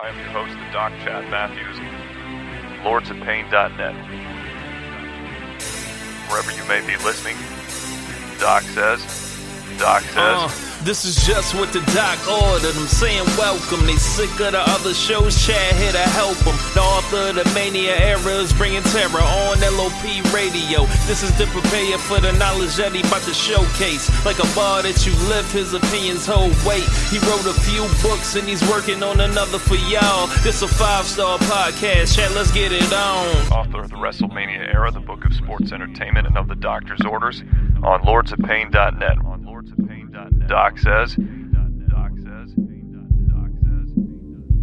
I am your host, the Doc Chad Matthews, lordsofpain.net. Wherever you may be listening, Doc says, Doc says. Uh. This is just what the doc ordered. I'm saying welcome. They sick of the other shows. Chad here to help them. The author of the mania era is bringing terror on LOP radio. This is to prepare for the knowledge that he about to showcase. Like a bar that you lift, his opinions hold weight. He wrote a few books and he's working on another for y'all. This a five star podcast. Chad, let's get it on. Author of the WrestleMania era, the book of sports entertainment, and of the doctor's orders. On lordsofpain.net. Doc says.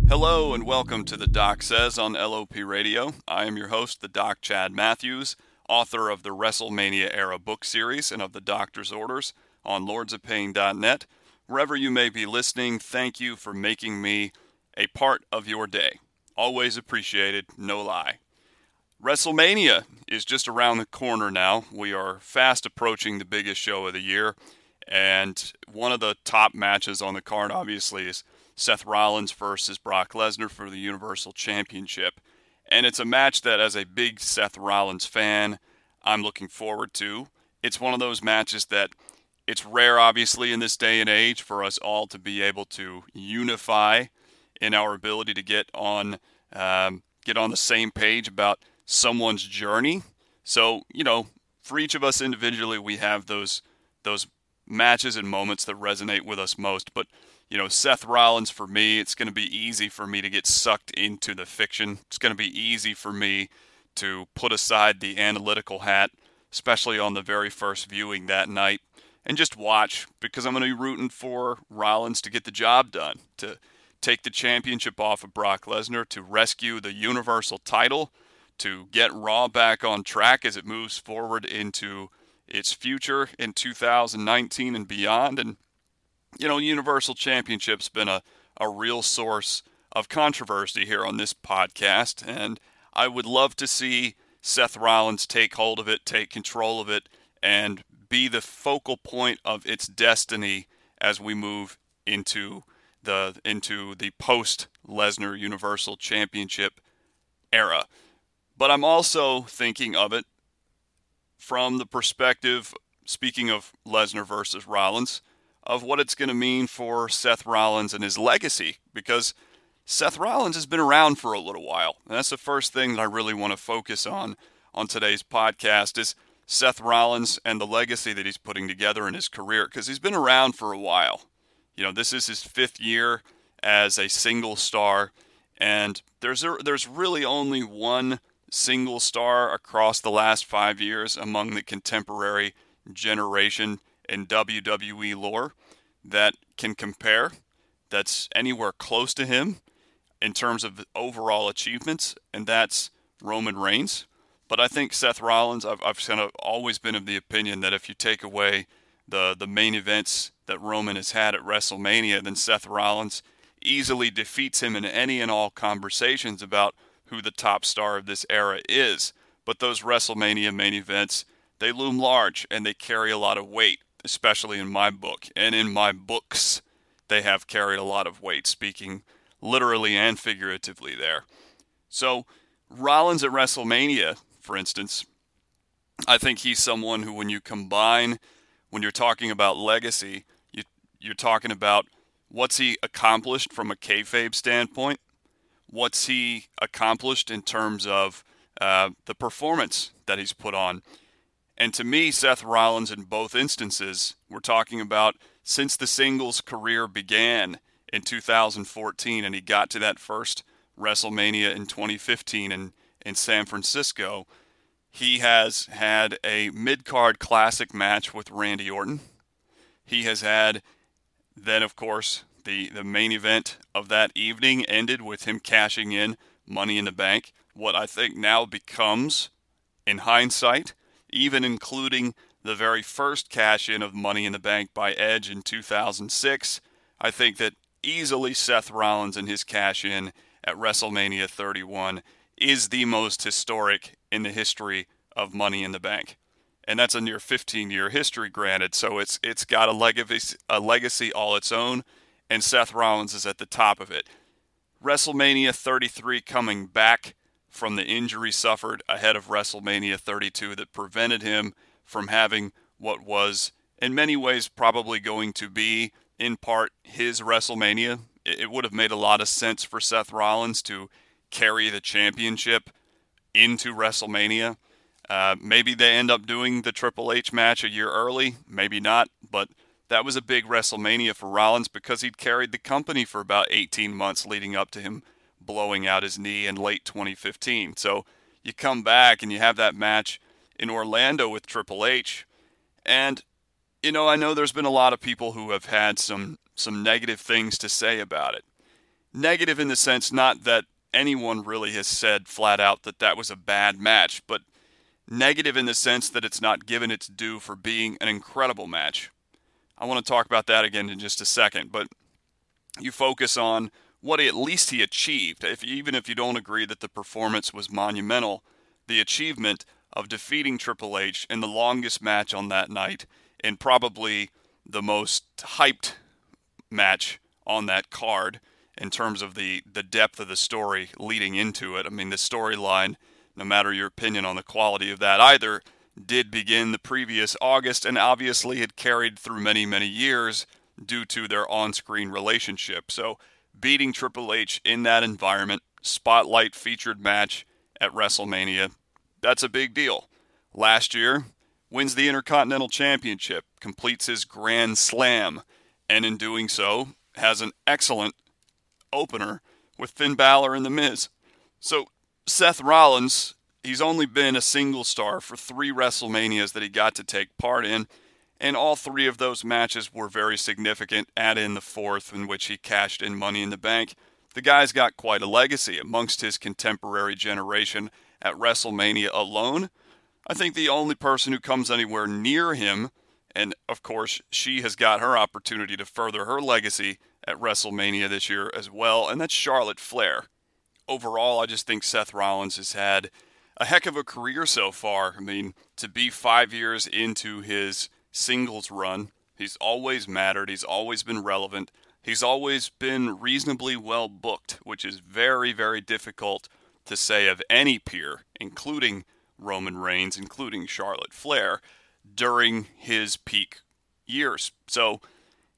Hello and welcome to the Doc Says on LOP Radio. I am your host, the Doc Chad Matthews, author of the WrestleMania era book series and of the Doctor's Orders on lordsofpain.net. Wherever you may be listening, thank you for making me a part of your day. Always appreciated, no lie. WrestleMania is just around the corner now. We are fast approaching the biggest show of the year. And one of the top matches on the card, obviously, is Seth Rollins versus Brock Lesnar for the Universal Championship. And it's a match that, as a big Seth Rollins fan, I'm looking forward to. It's one of those matches that it's rare, obviously, in this day and age for us all to be able to unify in our ability to get on um, get on the same page about someone's journey. So, you know, for each of us individually, we have those those matches and moments that resonate with us most. But, you know, Seth Rollins for me, it's going to be easy for me to get sucked into the fiction. It's going to be easy for me to put aside the analytical hat, especially on the very first viewing that night, and just watch because I'm going to be rooting for Rollins to get the job done, to take the championship off of Brock Lesnar, to rescue the Universal title, to get Raw back on track as it moves forward into its future in 2019 and beyond. And, you know, Universal Championship's been a, a real source of controversy here on this podcast. And I would love to see Seth Rollins take hold of it, take control of it, and be the focal point of its destiny as we move into the into the post Lesnar Universal Championship era. But I'm also thinking of it from the perspective, speaking of Lesnar versus Rollins, of what it's going to mean for Seth Rollins and his legacy. Because Seth Rollins has been around for a little while. And that's the first thing that I really want to focus on on today's podcast is Seth Rollins and the legacy that he's putting together in his career because he's been around for a while. You know, this is his fifth year as a single star, and there's a, there's really only one single star across the last five years among the contemporary generation in WWE lore that can compare, that's anywhere close to him in terms of overall achievements, and that's Roman Reigns. But I think Seth Rollins, I've, I've kind of always been of the opinion that if you take away the, the main events that Roman has had at WrestleMania, then Seth Rollins easily defeats him in any and all conversations about who the top star of this era is. But those WrestleMania main events, they loom large and they carry a lot of weight, especially in my book. And in my books, they have carried a lot of weight, speaking literally and figuratively there. So, Rollins at WrestleMania, for instance, I think he's someone who, when you combine, when you're talking about legacy, you, you're talking about what's he accomplished from a kayfabe standpoint, what's he accomplished in terms of uh, the performance that he's put on. And to me, Seth Rollins, in both instances, we're talking about since the singles career began in 2014 and he got to that first WrestleMania in 2015 in, in San Francisco, he has had a mid card classic match with Randy Orton. He has had, then, of course, the, the main event of that evening ended with him cashing in Money in the Bank. What I think now becomes, in hindsight, even including the very first cash in of Money in the Bank by Edge in 2006, I think that easily Seth Rollins and his cash in at WrestleMania 31 is the most historic in the history of Money in the Bank. And that's a near 15 year history, granted, so it's it's got a legacy, a legacy all its own and Seth Rollins is at the top of it. WrestleMania 33 coming back from the injury suffered ahead of WrestleMania 32 that prevented him from having what was, in many ways, probably going to be, in part, his WrestleMania. It would have made a lot of sense for Seth Rollins to carry the championship into WrestleMania. Uh, maybe they end up doing the Triple H match a year early, maybe not, but that was a big WrestleMania for Rollins because he'd carried the company for about 18 months leading up to him blowing out his knee in late 2015. So you come back and you have that match in Orlando with Triple H, and you know I know there's been a lot of people who have had some some negative things to say about it. Negative in the sense not that anyone really has said flat out that that was a bad match, but negative in the sense that it's not given its due for being an incredible match. I want to talk about that again in just a second, but you focus on what at least he achieved. If even if you don't agree that the performance was monumental, the achievement of defeating Triple H in the longest match on that night and probably the most hyped match on that card in terms of the, the depth of the story leading into it. I mean, the storyline no matter your opinion on the quality of that either, did begin the previous August and obviously had carried through many, many years due to their on screen relationship. So, beating Triple H in that environment, spotlight featured match at WrestleMania, that's a big deal. Last year, wins the Intercontinental Championship, completes his Grand Slam, and in doing so, has an excellent opener with Finn Balor and The Miz. So, Seth Rollins, he's only been a single star for three WrestleManias that he got to take part in, and all three of those matches were very significant. Add in the fourth, in which he cashed in Money in the Bank. The guy's got quite a legacy amongst his contemporary generation at WrestleMania alone. I think the only person who comes anywhere near him, and of course, she has got her opportunity to further her legacy at WrestleMania this year as well, and that's Charlotte Flair overall, I just think Seth Rollins has had a heck of a career so far. I mean, to be five years into his singles run, he's always mattered, he's always been relevant, he's always been reasonably well booked, which is very, very difficult to say of any peer, including Roman Reigns, including Charlotte Flair, during his peak years. So,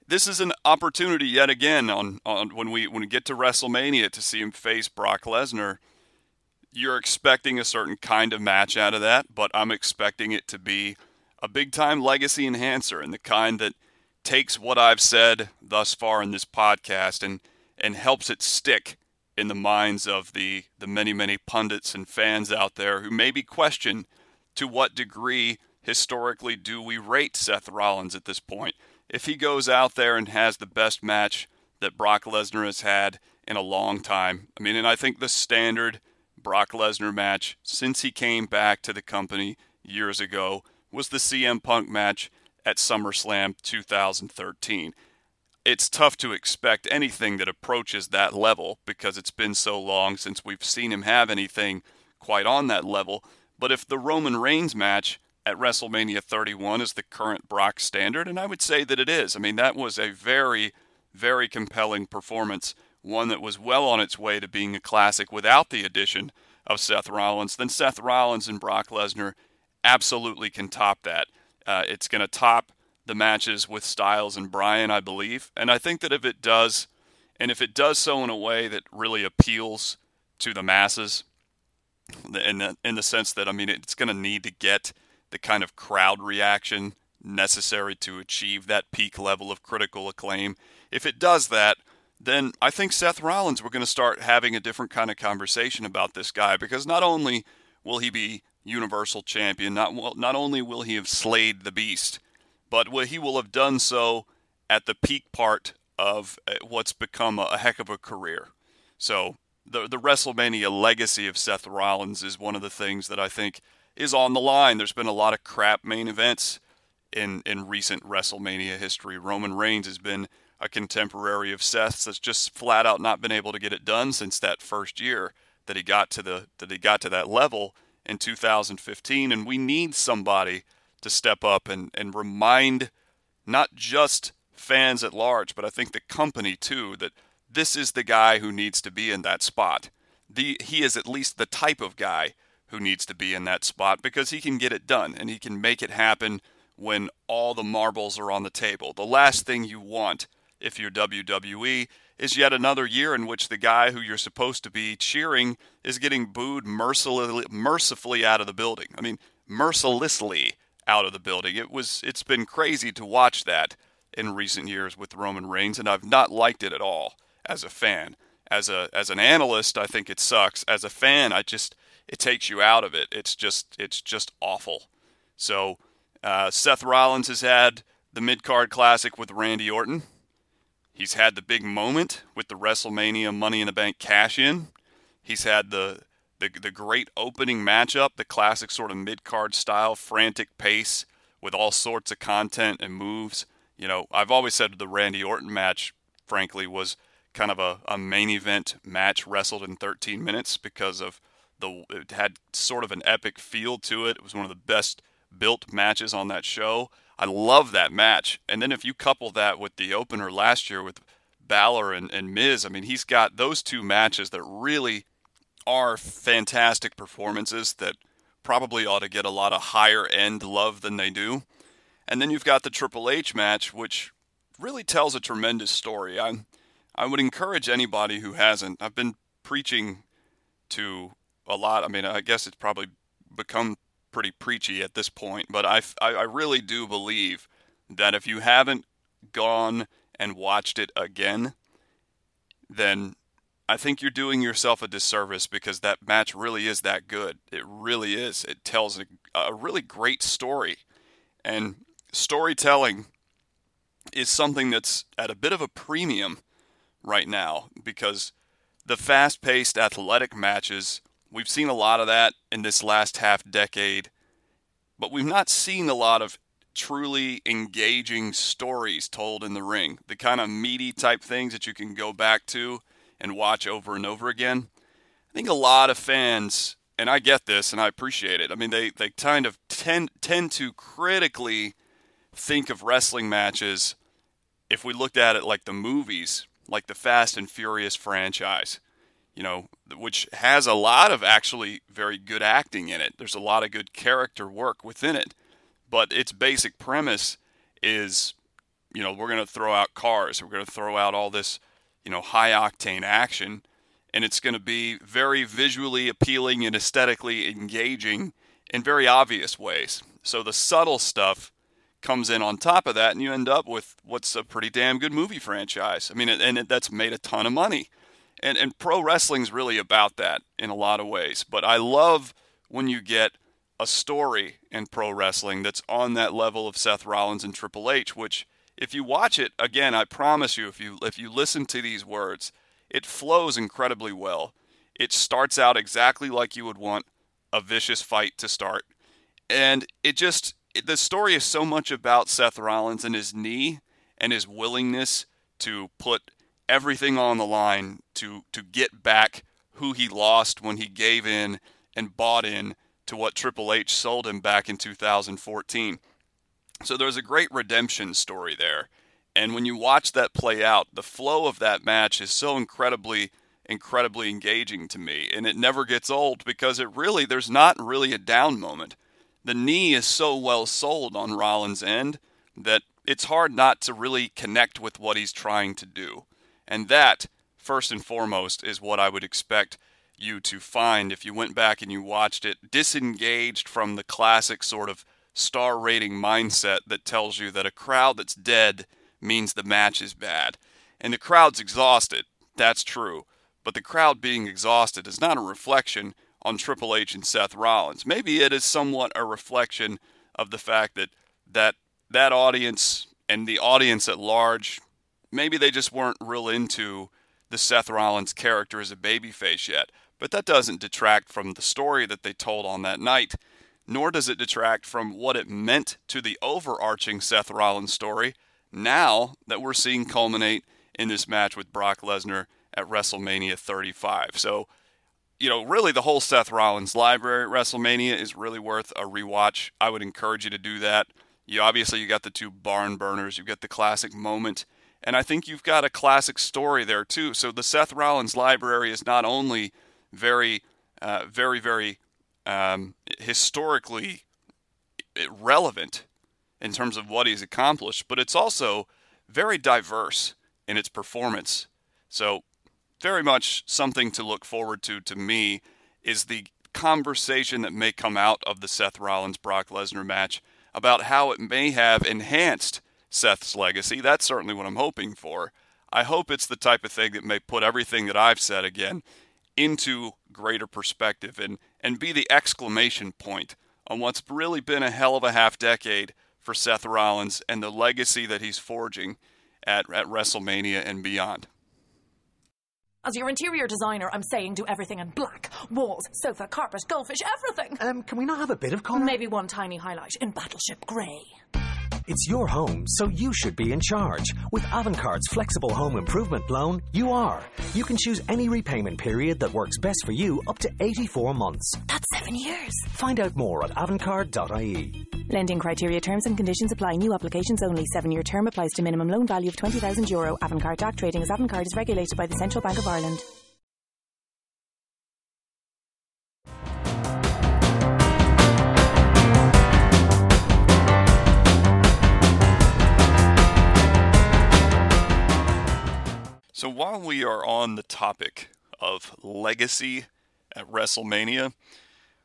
this is an opportunity yet again on, on when we when we get to WrestleMania to see him face Brock Lesnar. You're expecting a certain kind of match out of that, but I'm expecting it to be a big time legacy enhancer and the kind that takes what I've said thus far in this podcast and and helps it stick in the minds of the the many many pundits and fans out there who maybe question to what degree historically do we rate Seth Rollins at this point if he goes out there and has the best match that Brock Lesnar has had in a long time. I mean, and I think the standard Brock Lesnar match since he came back to the company years ago was the CM Punk match at SummerSlam 2013. It's tough to expect anything that approaches that level because it's been so long since we've seen him have anything quite on that level. But if the Roman Reigns match at WrestleMania 31 is the current Brock standard, and I would say that it is. I mean, that was a very, very compelling performance, one that was well on its way to being a classic without the addition of Seth Rollins. Then Seth Rollins and Brock Lesnar absolutely can top that. Uh, it's going to top the matches with Styles and Bryan, I believe, and I think that if it does, and if it does so in a way that really appeals to the masses, in the, in the sense that I mean, it's going to need to get the kind of crowd reaction necessary to achieve that peak level of critical acclaim. If it does that, then I think Seth Rollins, we're going to start having a different kind of conversation about this guy because not only will he be Universal Champion, not, not only will he have slayed the beast, but he will have done so at the peak part of uh, what's become a heck of a career. So the the WrestleMania legacy of Seth Rollins is one of the things that I think is on the line. There's been a lot of crap main events in in recent WrestleMania history. Roman Reigns has been a contemporary of Seth's that's just flat out not been able to get it done since that first year that he got to the that he got to that level in 2015 and we need somebody to step up and and remind not just fans at large but I think the company too that this is the guy who needs to be in that spot. The, he is at least the type of guy who needs to be in that spot because he can get it done and he can make it happen when all the marbles are on the table. The last thing you want if you're WWE is yet another year in which the guy who you're supposed to be cheering is getting booed mercilessly, mercifully out of the building. I mean, mercilessly out of the building. It was it's been crazy to watch that in recent years with Roman Reigns and I've not liked it at all as a fan. As a as an analyst, I think it sucks. As a fan, I just it takes you out of it. It's just it's just awful. So uh, Seth Rollins has had the mid card classic with Randy Orton. He's had the big moment with the WrestleMania Money in the Bank cash in. He's had the, the the great opening matchup, the classic sort of mid card style, frantic pace with all sorts of content and moves. You know, I've always said the Randy Orton match, frankly, was kind of a, a main event match wrestled in 13 minutes because of the it had sort of an epic feel to it. It was one of the best built matches on that show. I love that match. And then if you couple that with the opener last year with Balor and, and Miz, I mean, he's got those two matches that really are fantastic performances that probably ought to get a lot of higher end love than they do. And then you've got the Triple H match, which really tells a tremendous story. I I would encourage anybody who hasn't. I've been preaching to a lot. I mean, I guess it's probably become pretty preachy at this point, but I, I really do believe that if you haven't gone and watched it again, then I think you're doing yourself a disservice because that match really is that good. It really is. It tells a, a really great story. And storytelling is something that's at a bit of a premium right now because the fast paced athletic matches We've seen a lot of that in this last half decade, but we've not seen a lot of truly engaging stories told in the ring. The kind of meaty type things that you can go back to and watch over and over again. I think a lot of fans, and I get this and I appreciate it. I mean, they, they kind of tend tend to critically think of wrestling matches if we looked at it like the movies, like the Fast and Furious franchise you know, which has a lot of actually very good acting in it. There's a lot of good character work within it. But its basic premise is, you know, we're going to throw out cars, we're going to throw out all this, you know, high octane action, and it's going to be very visually appealing and aesthetically engaging in very obvious ways. So the subtle stuff comes in on top of that, and you end up with what's a pretty damn good movie franchise. I mean, and that's made a ton of money and and pro wrestling's really about that in a lot of ways. But I love when you get a story in pro wrestling that's on that level of Seth Rollins and Triple H, which if you watch it again, I promise you, if you if you listen to these words, it flows incredibly well. It starts out exactly like you would want a vicious fight to start, and it just the story is so much about Seth Rollins and his knee and his willingness to put everything on the line to to get back who he lost when he gave in and bought in to what Triple H sold him back in 2014. So there's a great redemption story there. And when you watch that play out, the flow of that match is so incredibly incredibly engaging to me and it never gets old because it really there's not really a down moment. The knee is so well sold on Rollins' end that it's hard not to really connect with what he's trying to do. And that, first and foremost, is what I would expect you to find if you went back and you watched it, disengaged from the classic sort of star rating mindset that tells you that a crowd that's dead means the match is bad. And the crowd's exhausted. That's true. But the crowd being exhausted is not a reflection on Triple H and Seth Rollins. Maybe it is somewhat a reflection of the fact that that that audience and the audience at large maybe they just weren't real into the Seth Rollins character as a babyface yet. But that doesn't detract from the story that they told on that night, nor does it detract from what it meant to the overarching Seth Rollins story now that we're seeing culminate in this match with Brock Lesnar at WrestleMania 35. So, you know, really the whole Seth Rollins library at WrestleMania is really worth a rewatch. I would encourage you to do that. You obviously you got the two barn burners, you've got the classic moment And I think you've got a classic story there too. So the Seth Rollins library is not only very, uh, very, very um, historically relevant in terms of what he's accomplished, but it's also very diverse in its performance. So, very much something to look forward to to me is the conversation that may come out of the Seth Rollins Brock Lesnar match about how it may have enhanced Seth's legacy. That's certainly what I'm hoping for. I hope it's the type of thing that may put everything that I've said again into greater perspective and, and be the exclamation point on what's really been a hell of a half decade for Seth Rollins and the legacy that he's forging at, at WrestleMania and beyond. As your interior designer, I'm saying do everything in black. Walls, sofa, carpet, goldfish, everything. Um, can we not have a bit of colour? Maybe one tiny highlight in Battleship Grey. It's your home, so you should be in charge. With Avantcard's flexible home improvement loan, you are. You can choose any repayment period that works best for you up to 84 months. That's seven years. Find out more at avantcard.ie. Lending criteria, terms and conditions apply. New applications only. Seven year term applies to minimum loan value of €20,000. Euro. Avantcard DAC trading as Avantcard is regulated by the Central Bank of Ireland. So while we are on the topic of legacy at WrestleMania,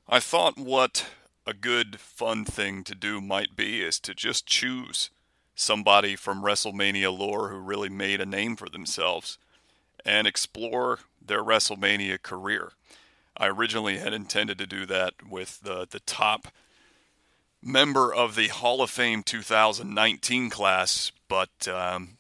I thought what a good, fun thing to do might be is to just choose somebody from WrestleMania lore who really made a name for themselves and explore their WrestleMania career. I originally had intended to do that with the, the top member of the Hall of Fame 2019 class, but um,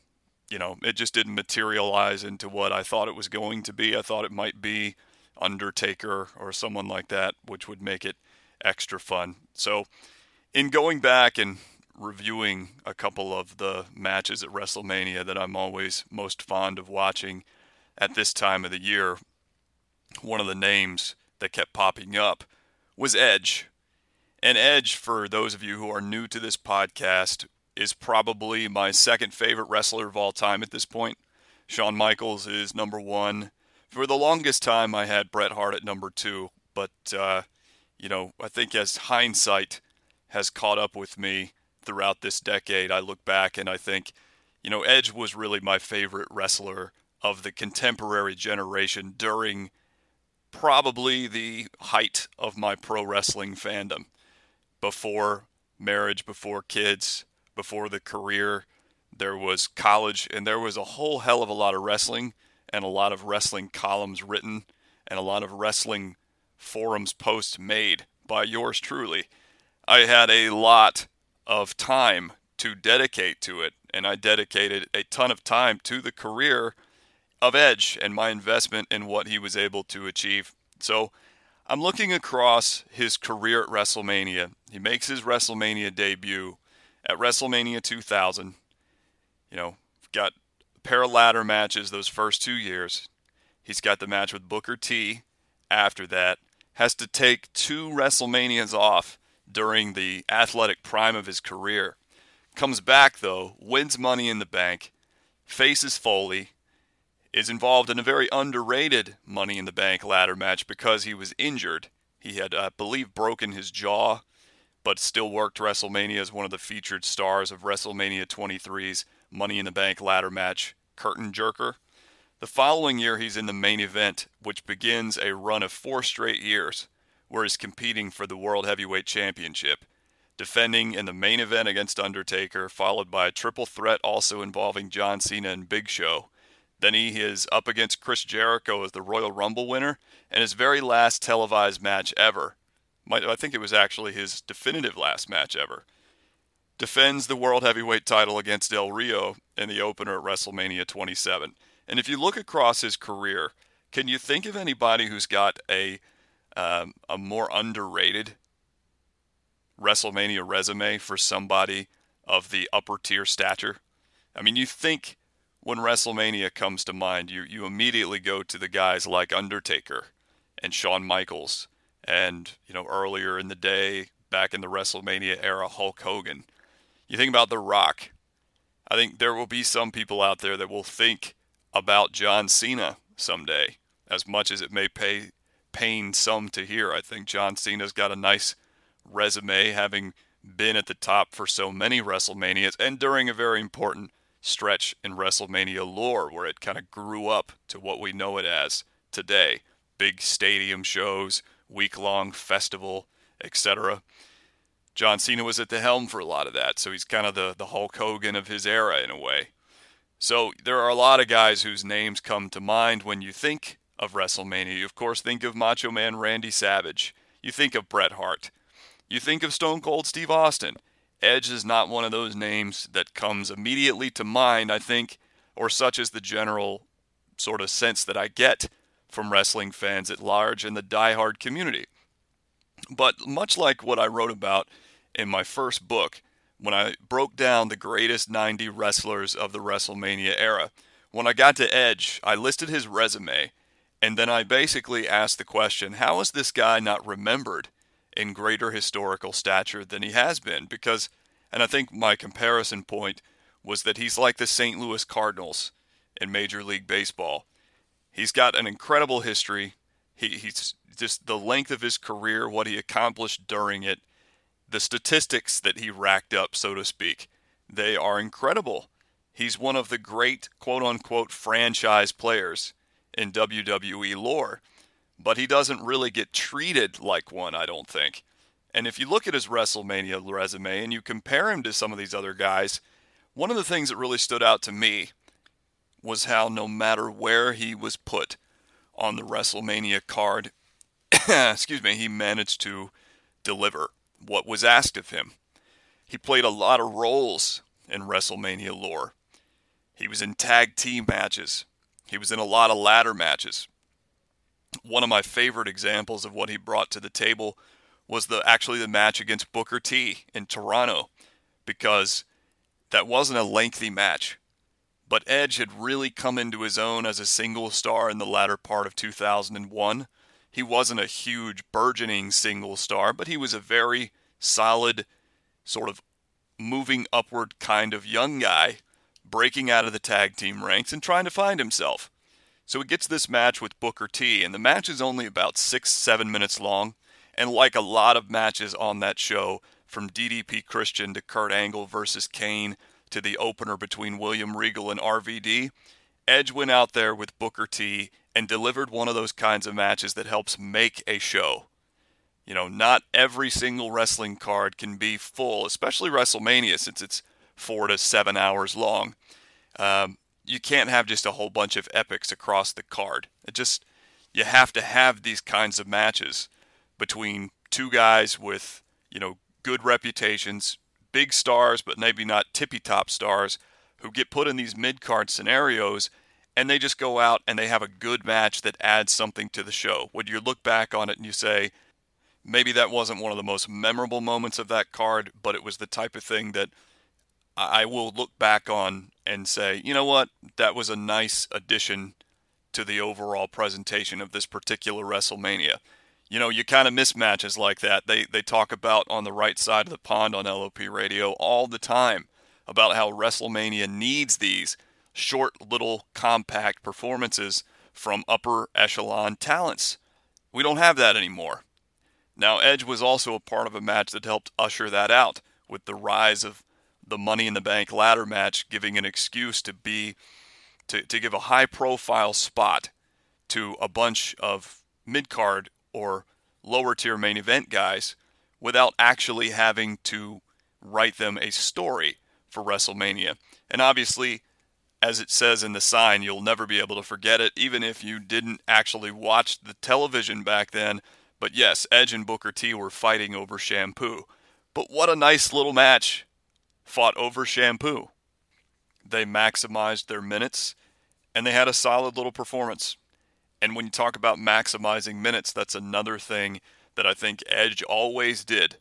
you know, it just didn't materialize into what I thought it was going to be. I thought it might be Undertaker or someone like that, which would make it extra fun. So, in going back and reviewing a couple of the matches at WrestleMania that I'm always most fond of watching at this time of the year, one of the names that kept popping up was Edge. And Edge, for those of you who are new to this podcast, is probably my second favorite wrestler of all time at this point. Shawn Michaels is number one. For the longest time, I had Bret Hart at number two, but uh, you know, I think as hindsight has caught up with me throughout this decade, I look back and I think, you know, Edge was really my favorite wrestler of the contemporary generation during probably the height of my pro wrestling fandom. Before marriage, before kids, before the career. There was college, and there was a whole hell of a lot of wrestling and a lot of wrestling columns written and a lot of wrestling forums posts made by yours truly. I had a lot of time to dedicate to it, and I dedicated a ton of time to the career of Edge and my investment in what he was able to achieve. So I'm looking across his career at WrestleMania. He makes his WrestleMania debut at WrestleMania 2000. You know, got a pair of ladder matches those first two years. He's got the match with Booker T after that. Has to take two WrestleManias off during the athletic prime of his career. Comes back, though, wins Money in the Bank, faces Foley, is involved in a very underrated Money in the Bank ladder match because he was injured. He had, I believe, broken his jaw but still worked WrestleMania as one of the featured stars of WrestleMania 23's Money in the Bank ladder match, Curtain Jerker. The following year, he's in the main event, which begins a run of four straight years where he's competing for the World Heavyweight Championship, defending in the main event against Undertaker, followed by a triple threat also involving John Cena and Big Show. Then he is up against Chris Jericho as the Royal Rumble winner, and his very last televised match ever I think it was actually his definitive last match ever. Defends the World Heavyweight title against Del Rio in the opener at WrestleMania 27. And if you look across his career, can you think of anybody who's got a um, a more underrated WrestleMania resume for somebody of the upper tier stature? I mean, you think when WrestleMania comes to mind, you you immediately go to the guys like Undertaker and Shawn Michaels and you know earlier in the day back in the WrestleMania era Hulk Hogan. You think about The Rock. I think there will be some people out there that will think about John Cena someday, as much as it may pay pain some to hear. I think John Cena's got a nice resume, having been at the top for so many WrestleManias and during a very important stretch in WrestleMania lore where it kind of grew up to what we know it as today. Big stadium shows, week long festival, etc. John Cena was at the helm for a lot of that, so he's kind of the, the Hulk Hogan of his era in a way. So there are a lot of guys whose names come to mind when you think of WrestleMania. You, of course, think of Macho Man Randy Savage. You think of Bret Hart. You think of Stone Cold Steve Austin. Edge is not one of those names that comes immediately to mind, I think, or such is the general sort of sense that I get from wrestling fans at large and the die-hard community. But much like what I wrote about in my first book, when I broke down the greatest 90 wrestlers of the WrestleMania era, when I got to Edge, I listed his resume, and then I basically asked the question how is this guy not remembered in greater historical stature than he has been because and I think my comparison point was that he's like the St. Louis Cardinals in Major League Baseball. He's got an incredible history. He, he's just the length of his career, what he accomplished during it, the statistics that he racked up, so to speak, they are incredible. He's one of the great quote unquote franchise players in WWE lore but he doesn't really get treated like one, I don't think. And if you look at his WrestleMania resume and you compare him to some of these other guys, one of the things that really stood out to me was how no matter where he was put on the WrestleMania card, excuse me, he managed to deliver what was asked of him. He played a lot of roles in WrestleMania lore. He was in tag team matches. He was in a lot of ladder matches one of my favorite examples of what he brought to the table was the actually the match against Booker T in Toronto because that wasn't a lengthy match. But Edge had really come into his own as a single star in the latter part of 2001. He wasn't a huge burgeoning single star, but he was a very solid sort of moving upward kind of young guy breaking out of the tag team ranks and trying to find himself. So he gets this match with Booker T, and the match is only about six, seven minutes long. And like a lot of matches on that show, from DDP Christian to Kurt Angle versus Kane to the opener between William Regal and RVD, Edge went out there with Booker T and delivered one of those kinds of matches that helps make a show. You know, not every single wrestling card can be full, especially WrestleMania, since it's four to seven hours long. Um, you can't have just a whole bunch of epics across the card. It just you have to have these kinds of matches between two guys with, you know, good reputations, big stars but maybe not tippy top stars who get put in these mid-card scenarios and they just go out and they have a good match that adds something to the show. Would you look back on it and you say, maybe that wasn't one of the most memorable moments of that card, but it was the type of thing that I will look back on and say, you know what, that was a nice addition to the overall presentation of this particular WrestleMania. You know, you kind of miss matches like that. They they talk about on the right side of the pond on LOP radio all the time about how WrestleMania needs these short little compact performances from upper echelon talents. We don't have that anymore. Now Edge was also a part of a match that helped usher that out with the rise of the Money in the Bank ladder match, giving an excuse to be to, to give a high profile spot to a bunch of mid card or lower tier main event guys without actually having to write them a story for WrestleMania. And obviously, as it says in the sign, you'll never be able to forget it, even if you didn't actually watch the television back then. But yes, Edge and Booker T were fighting over shampoo. But what a nice little match fought over shampoo. They maximized their minutes and they had a solid little performance. And when you talk about maximizing minutes, that's another thing that I think Edge always did.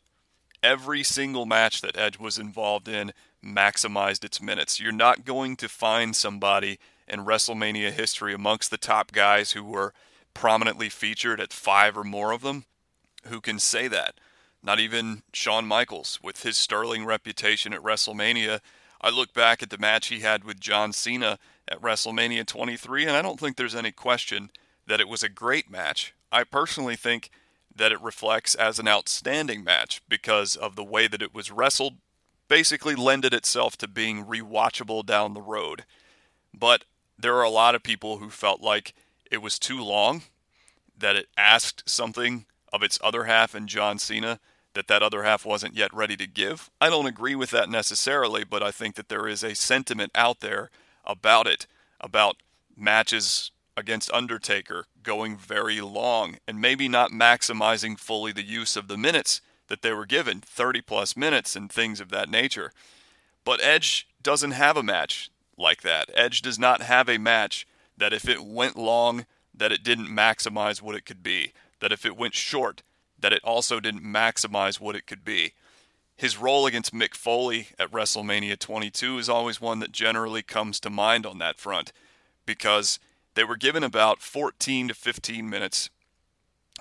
Every single match that Edge was involved in maximized its minutes. You're not going to find somebody in WrestleMania history amongst the top guys who were prominently featured at five or more of them who can say that. Not even Shawn Michaels, with his sterling reputation at WrestleMania, I look back at the match he had with John Cena at WrestleMania 23, and I don't think there's any question that it was a great match. I personally think that it reflects as an outstanding match because of the way that it was wrestled, basically lended itself to being rewatchable down the road. But there are a lot of people who felt like it was too long, that it asked something of its other half in John Cena that that other half wasn't yet ready to give. I don't agree with that necessarily, but I think that there is a sentiment out there about it, about matches against Undertaker going very long and maybe not maximizing fully the use of the minutes that they were given 30 plus minutes and things of that nature. But Edge doesn't have a match like that. Edge does not have a match that if it went long, that it didn't maximize what it could be. That if it went short, that it also didn't maximize what it could be. His role against Mick Foley at WrestleMania 22 is always one that generally comes to mind on that front because they were given about 14 to 15 minutes.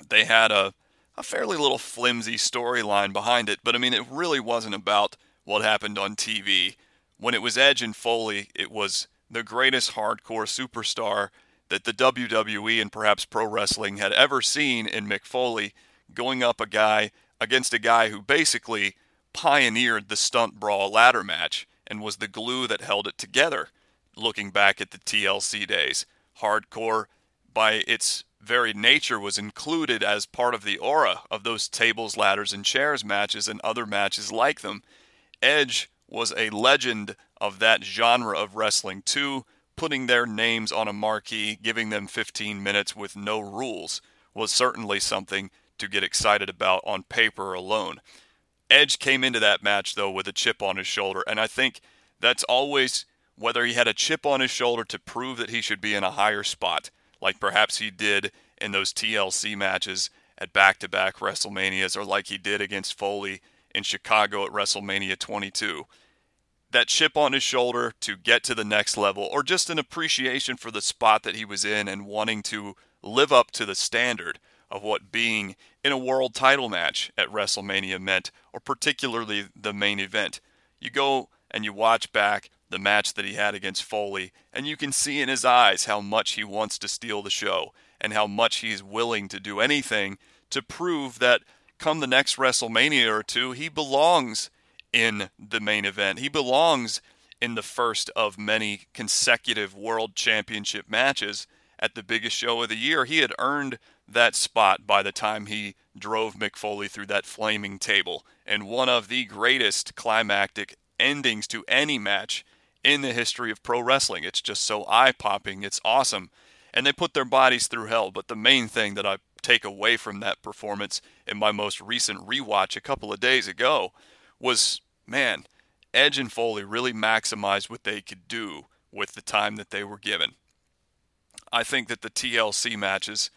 They had a, a fairly little flimsy storyline behind it, but I mean, it really wasn't about what happened on TV. When it was Edge and Foley, it was the greatest hardcore superstar that the WWE and perhaps pro wrestling had ever seen in Mick Foley going up a guy against a guy who basically pioneered the stunt brawl ladder match and was the glue that held it together. Looking back at the TLC days, hardcore by its very nature was included as part of the aura of those tables, ladders, and chairs matches and other matches like them. Edge was a legend of that genre of wrestling too, putting their names on a marquee, giving them 15 minutes with no rules was certainly something to get excited about on paper alone. Edge came into that match though with a chip on his shoulder, and I think that's always whether he had a chip on his shoulder to prove that he should be in a higher spot, like perhaps he did in those TLC matches at back to back WrestleManias, or like he did against Foley in Chicago at WrestleMania 22. That chip on his shoulder to get to the next level, or just an appreciation for the spot that he was in and wanting to live up to the standard of what being in a world title match at WrestleMania meant, or particularly the main event. You go and you watch back the match that he had against Foley, and you can see in his eyes how much he wants to steal the show and how much he's willing to do anything to prove that come the next WrestleMania or two, he belongs in the main event. He belongs in the first of many consecutive world championship matches at the biggest show of the year. He had earned that spot by the time he drove Mick Foley through that flaming table, and one of the greatest climactic endings to any match in the history of pro wrestling. It's just so eye popping. It's awesome. And they put their bodies through hell. But the main thing that I take away from that performance in my most recent rewatch a couple of days ago was man, Edge and Foley really maximized what they could do with the time that they were given. I think that the TLC matches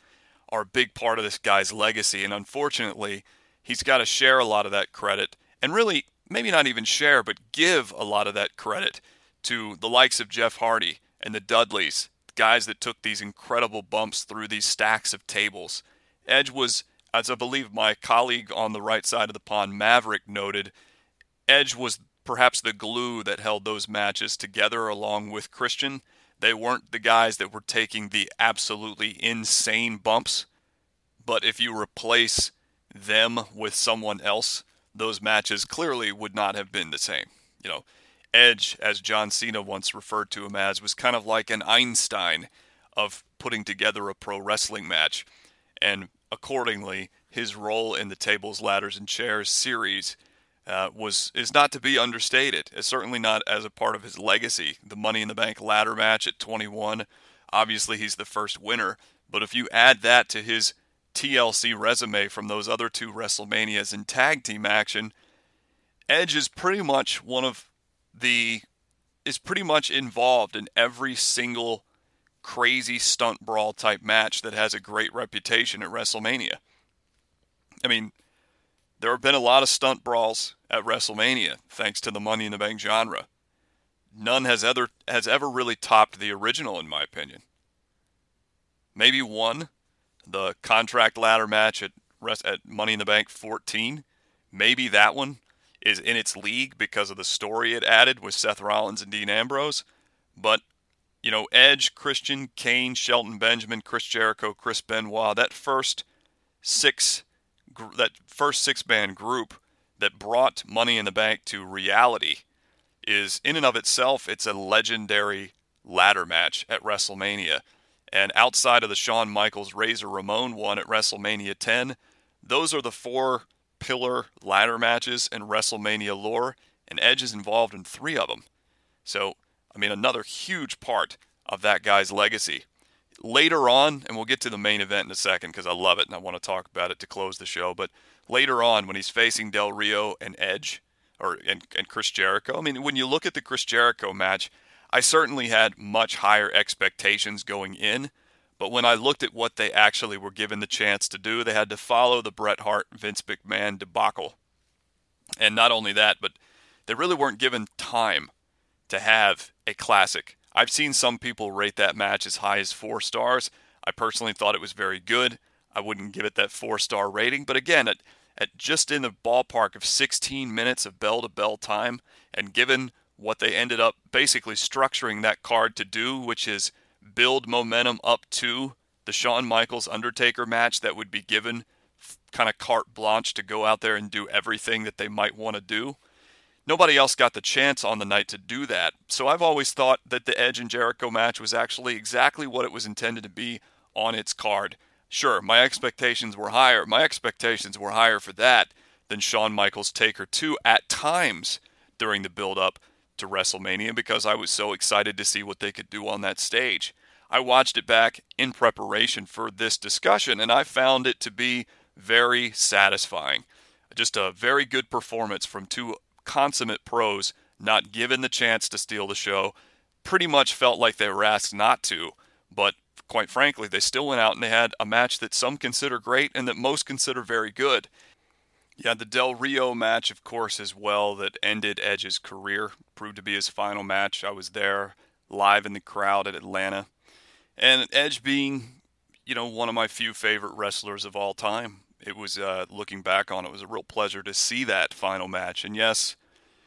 are a big part of this guy's legacy, and unfortunately, he's got to share a lot of that credit, and really, maybe not even share, but give a lot of that credit to the likes of Jeff Hardy and the Dudleys, guys that took these incredible bumps through these stacks of tables. Edge was, as I believe my colleague on the right side of the pond, Maverick, noted, Edge was perhaps the glue that held those matches together along with Christian. They weren't the guys that were taking the absolutely insane bumps, but if you replace them with someone else, those matches clearly would not have been the same. You know, Edge, as John Cena once referred to him as, was kind of like an Einstein of putting together a pro wrestling match. And accordingly, his role in the tables, ladders, and chairs series uh, was is not to be understated. It's certainly not as a part of his legacy. The Money in the Bank ladder match at 21, obviously he's the first winner. But if you add that to his TLC resume from those other two WrestleManias in tag team action, Edge is pretty much one of the is pretty much involved in every single crazy stunt brawl type match that has a great reputation at WrestleMania. I mean, there have been a lot of stunt brawls at WrestleMania thanks to the Money in the Bank genre. None has ever has ever really topped the original in my opinion. Maybe one, the contract ladder match at at Money in the Bank 14, maybe that one is in its league because of the story it added with Seth Rollins and Dean Ambrose. But, you know, Edge, Christian, Kane, Shelton Benjamin, Chris Jericho, Chris Benoit, that first six that first six man group that brought Money in the Bank to reality is in and of itself it's a legendary ladder match at WrestleMania. And outside of the Shawn Michaels Razor Ramon one at WrestleMania 10, those are the four pillar ladder matches in WrestleMania lore, and Edge is involved in three of them. So, I mean, another huge part of that guy's legacy. Later on, and we'll get to the main event in a second because I love it and I want to talk about it to close the show. But later on, when he's facing Del Rio and Edge, or and, and Chris Jericho, I mean, when you look at the Chris Jericho match, I certainly had much higher expectations going in. But when I looked at what they actually were given the chance to do, they had to follow the Bret Hart Vince McMahon debacle. And not only that, but they really weren't given time to have a classic. I've seen some people rate that match as high as four stars. I personally thought it was very good. I wouldn't give it that four star rating, but again, at, at just in the ballpark of 16 minutes of bell to bell time, and given what they ended up basically structuring that card to do, which is build momentum up to the Shawn Michaels Undertaker match that would be given kind of carte blanche to go out there and do everything that they might want to do. Nobody else got the chance on the night to do that. So I've always thought that the Edge and Jericho match was actually exactly what it was intended to be on its card. Sure, my expectations were higher. My expectations were higher for that than Shawn Michaels Taker 2 at times during the build up to WrestleMania because I was so excited to see what they could do on that stage. I watched it back in preparation for this discussion and I found it to be very satisfying. Just a very good performance from two consummate pros not given the chance to steal the show. Pretty much felt like they were asked not to, but quite frankly, they still went out and they had a match that some consider great and that most consider very good. Yeah, the Del Rio match, of course, as well, that ended Edge's career, proved to be his final match. I was there live in the crowd at Atlanta. And Edge being, you know, one of my few favorite wrestlers of all time. It was, uh, looking back on it, was a real pleasure to see that final match. And yes,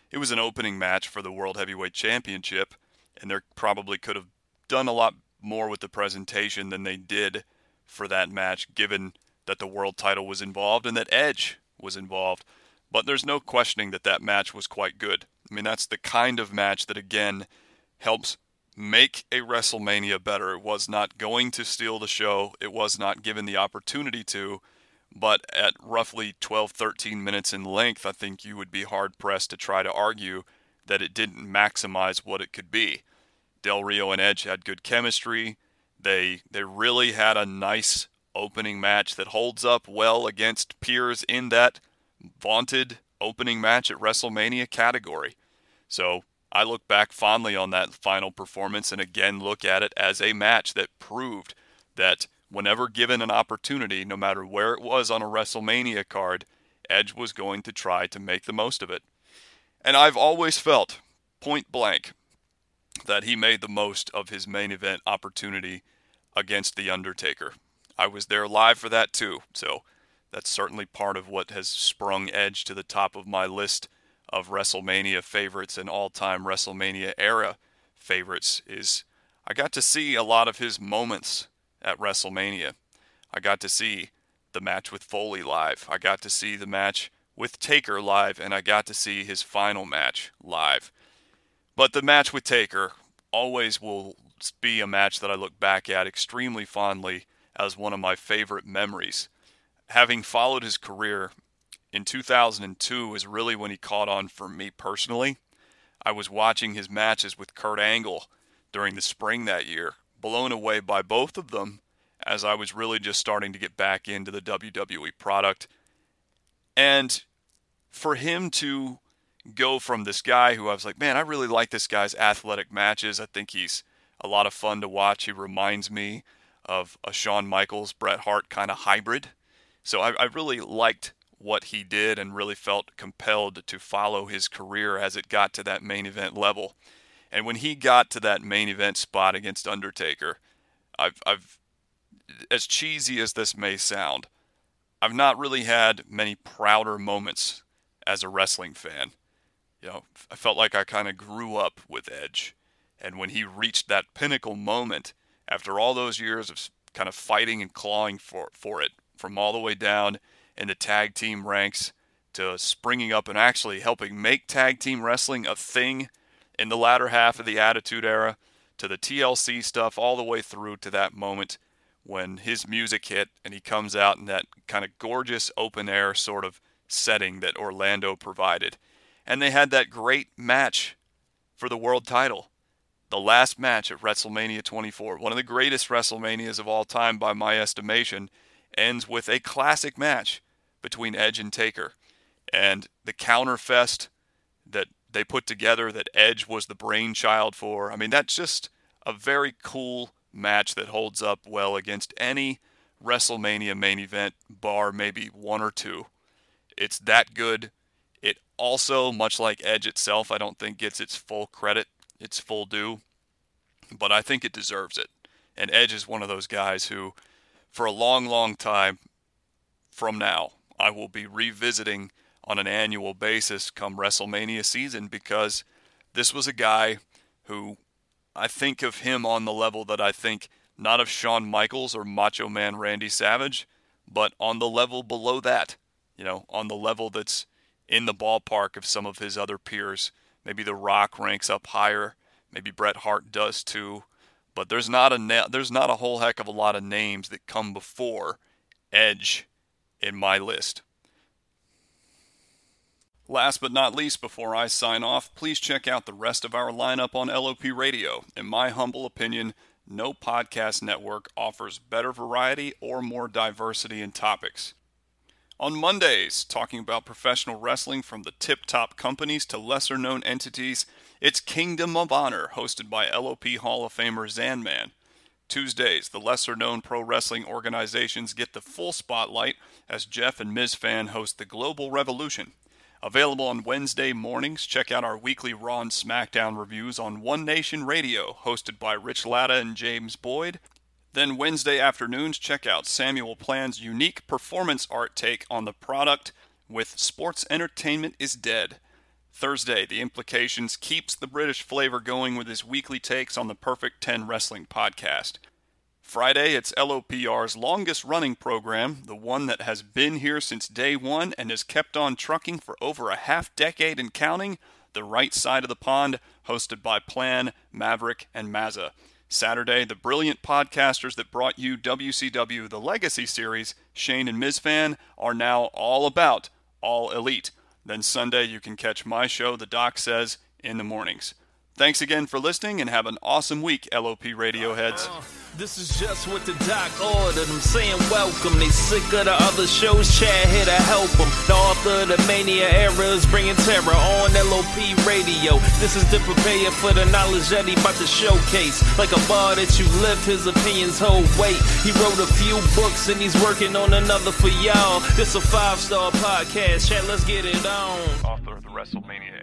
it was an opening match for the World Heavyweight Championship, and there probably could have done a lot more with the presentation than they did for that match, given that the world title was involved and that Edge was involved. But there's no questioning that that match was quite good. I mean, that's the kind of match that, again, helps make a WrestleMania better. It was not going to steal the show, it was not given the opportunity to. But at roughly 12, 13 minutes in length, I think you would be hard pressed to try to argue that it didn't maximize what it could be. Del Rio and Edge had good chemistry. They they really had a nice opening match that holds up well against peers in that vaunted opening match at WrestleMania category. So I look back fondly on that final performance and again look at it as a match that proved that whenever given an opportunity, no matter where it was on a WrestleMania card, Edge was going to try to make the most of it. And I've always felt, point blank, that he made the most of his main event opportunity against The Undertaker. I was there live for that too. So that's certainly part of what has sprung Edge to the top of my list of WrestleMania favorites and all-time WrestleMania era favorites is I got to see a lot of his moments at WrestleMania. I got to see the match with Foley live. I got to see the match with Taker live and I got to see his final match live. But the match with Taker always will be a match that I look back at extremely fondly as one of my favorite memories. Having followed his career in 2002 is really when he caught on for me personally. I was watching his matches with Kurt Angle during the spring that year, blown away by both of them as I was really just starting to get back into the WWE product. And for him to go from this guy who I was like, man, I really like this guy's athletic matches. I think he's a lot of fun to watch. He reminds me of a Shawn Michaels, Bret Hart kind of hybrid. So I, I really liked what he did and really felt compelled to follow his career as it got to that main event level. And when he got to that main event spot against Undertaker, I've, I've as cheesy as this may sound, I've not really had many prouder moments as a wrestling fan. You know, I felt like I kind of grew up with Edge. And when he reached that pinnacle moment, after all those years of kind of fighting and clawing for, for it, from all the way down in the tag team ranks to springing up and actually helping make tag team wrestling a thing in the latter half of the Attitude Era, to the TLC stuff, all the way through to that moment when his music hit and he comes out in that kind of gorgeous open air sort of setting that Orlando provided. And they had that great match for the world title. The last match at WrestleMania 24, one of the greatest WrestleManias of all time by my estimation, ends with a classic match between Edge and Taker. And the counterfest that they put together that Edge was the brainchild for. I mean, that's just a very cool match that holds up well against any WrestleMania main event, bar maybe one or two. It's that good. It also, much like Edge itself, I don't think gets its full credit, its full due, but I think it deserves it. And Edge is one of those guys who, for a long, long time from now, I will be revisiting on an annual basis come WrestleMania season because this was a guy who I think of him on the level that I think not of Shawn Michaels or Macho Man Randy Savage, but on the level below that, you know, on the level that's in the ballpark of some of his other peers. Maybe The Rock ranks up higher, maybe Bret Hart does too, but there's not a na- there's not a whole heck of a lot of names that come before Edge in my list. Last but not least, before I sign off, please check out the rest of our lineup on LOP Radio. In my humble opinion, no podcast network offers better variety or more diversity in topics. On Mondays, talking about professional wrestling from the tip top companies to lesser known entities, it's Kingdom of Honor, hosted by LOP Hall of Famer Zanman. Tuesdays, the lesser known pro wrestling organizations get the full spotlight as Jeff and Mizfan host the Global Revolution. Available on Wednesday mornings, check out our weekly Raw and SmackDown reviews on One Nation Radio, hosted by Rich Latta and James Boyd. Then Wednesday afternoons, check out Samuel Plan's unique performance art take on the product with Sports Entertainment is Dead. Thursday, The Implications keeps the British flavor going with his weekly takes on the Perfect 10 Wrestling podcast. Friday, it's LOPR's longest running program, the one that has been here since day one and has kept on trucking for over a half decade and counting, The Right Side of the Pond, hosted by Plan, Maverick, and Mazza. Saturday, the brilliant podcasters that brought you WCW The Legacy Series, Shane and Mizfan, are now all about All Elite. Then Sunday, you can catch my show, The Doc Says, in the mornings. Thanks again for listening and have an awesome week, LOP Radio heads. Uh, this is just what the doc ordered. I'm saying welcome. They sick of the other shows. Chad here to help them. The author of the Mania era is bringing terror on LOP Radio. This is to prepare for the knowledge that he about to showcase. Like a bar that you lift, his opinions hold weight. He wrote a few books and he's working on another for y'all. This a five star podcast. Chad, let's get it on. Author of the WrestleMania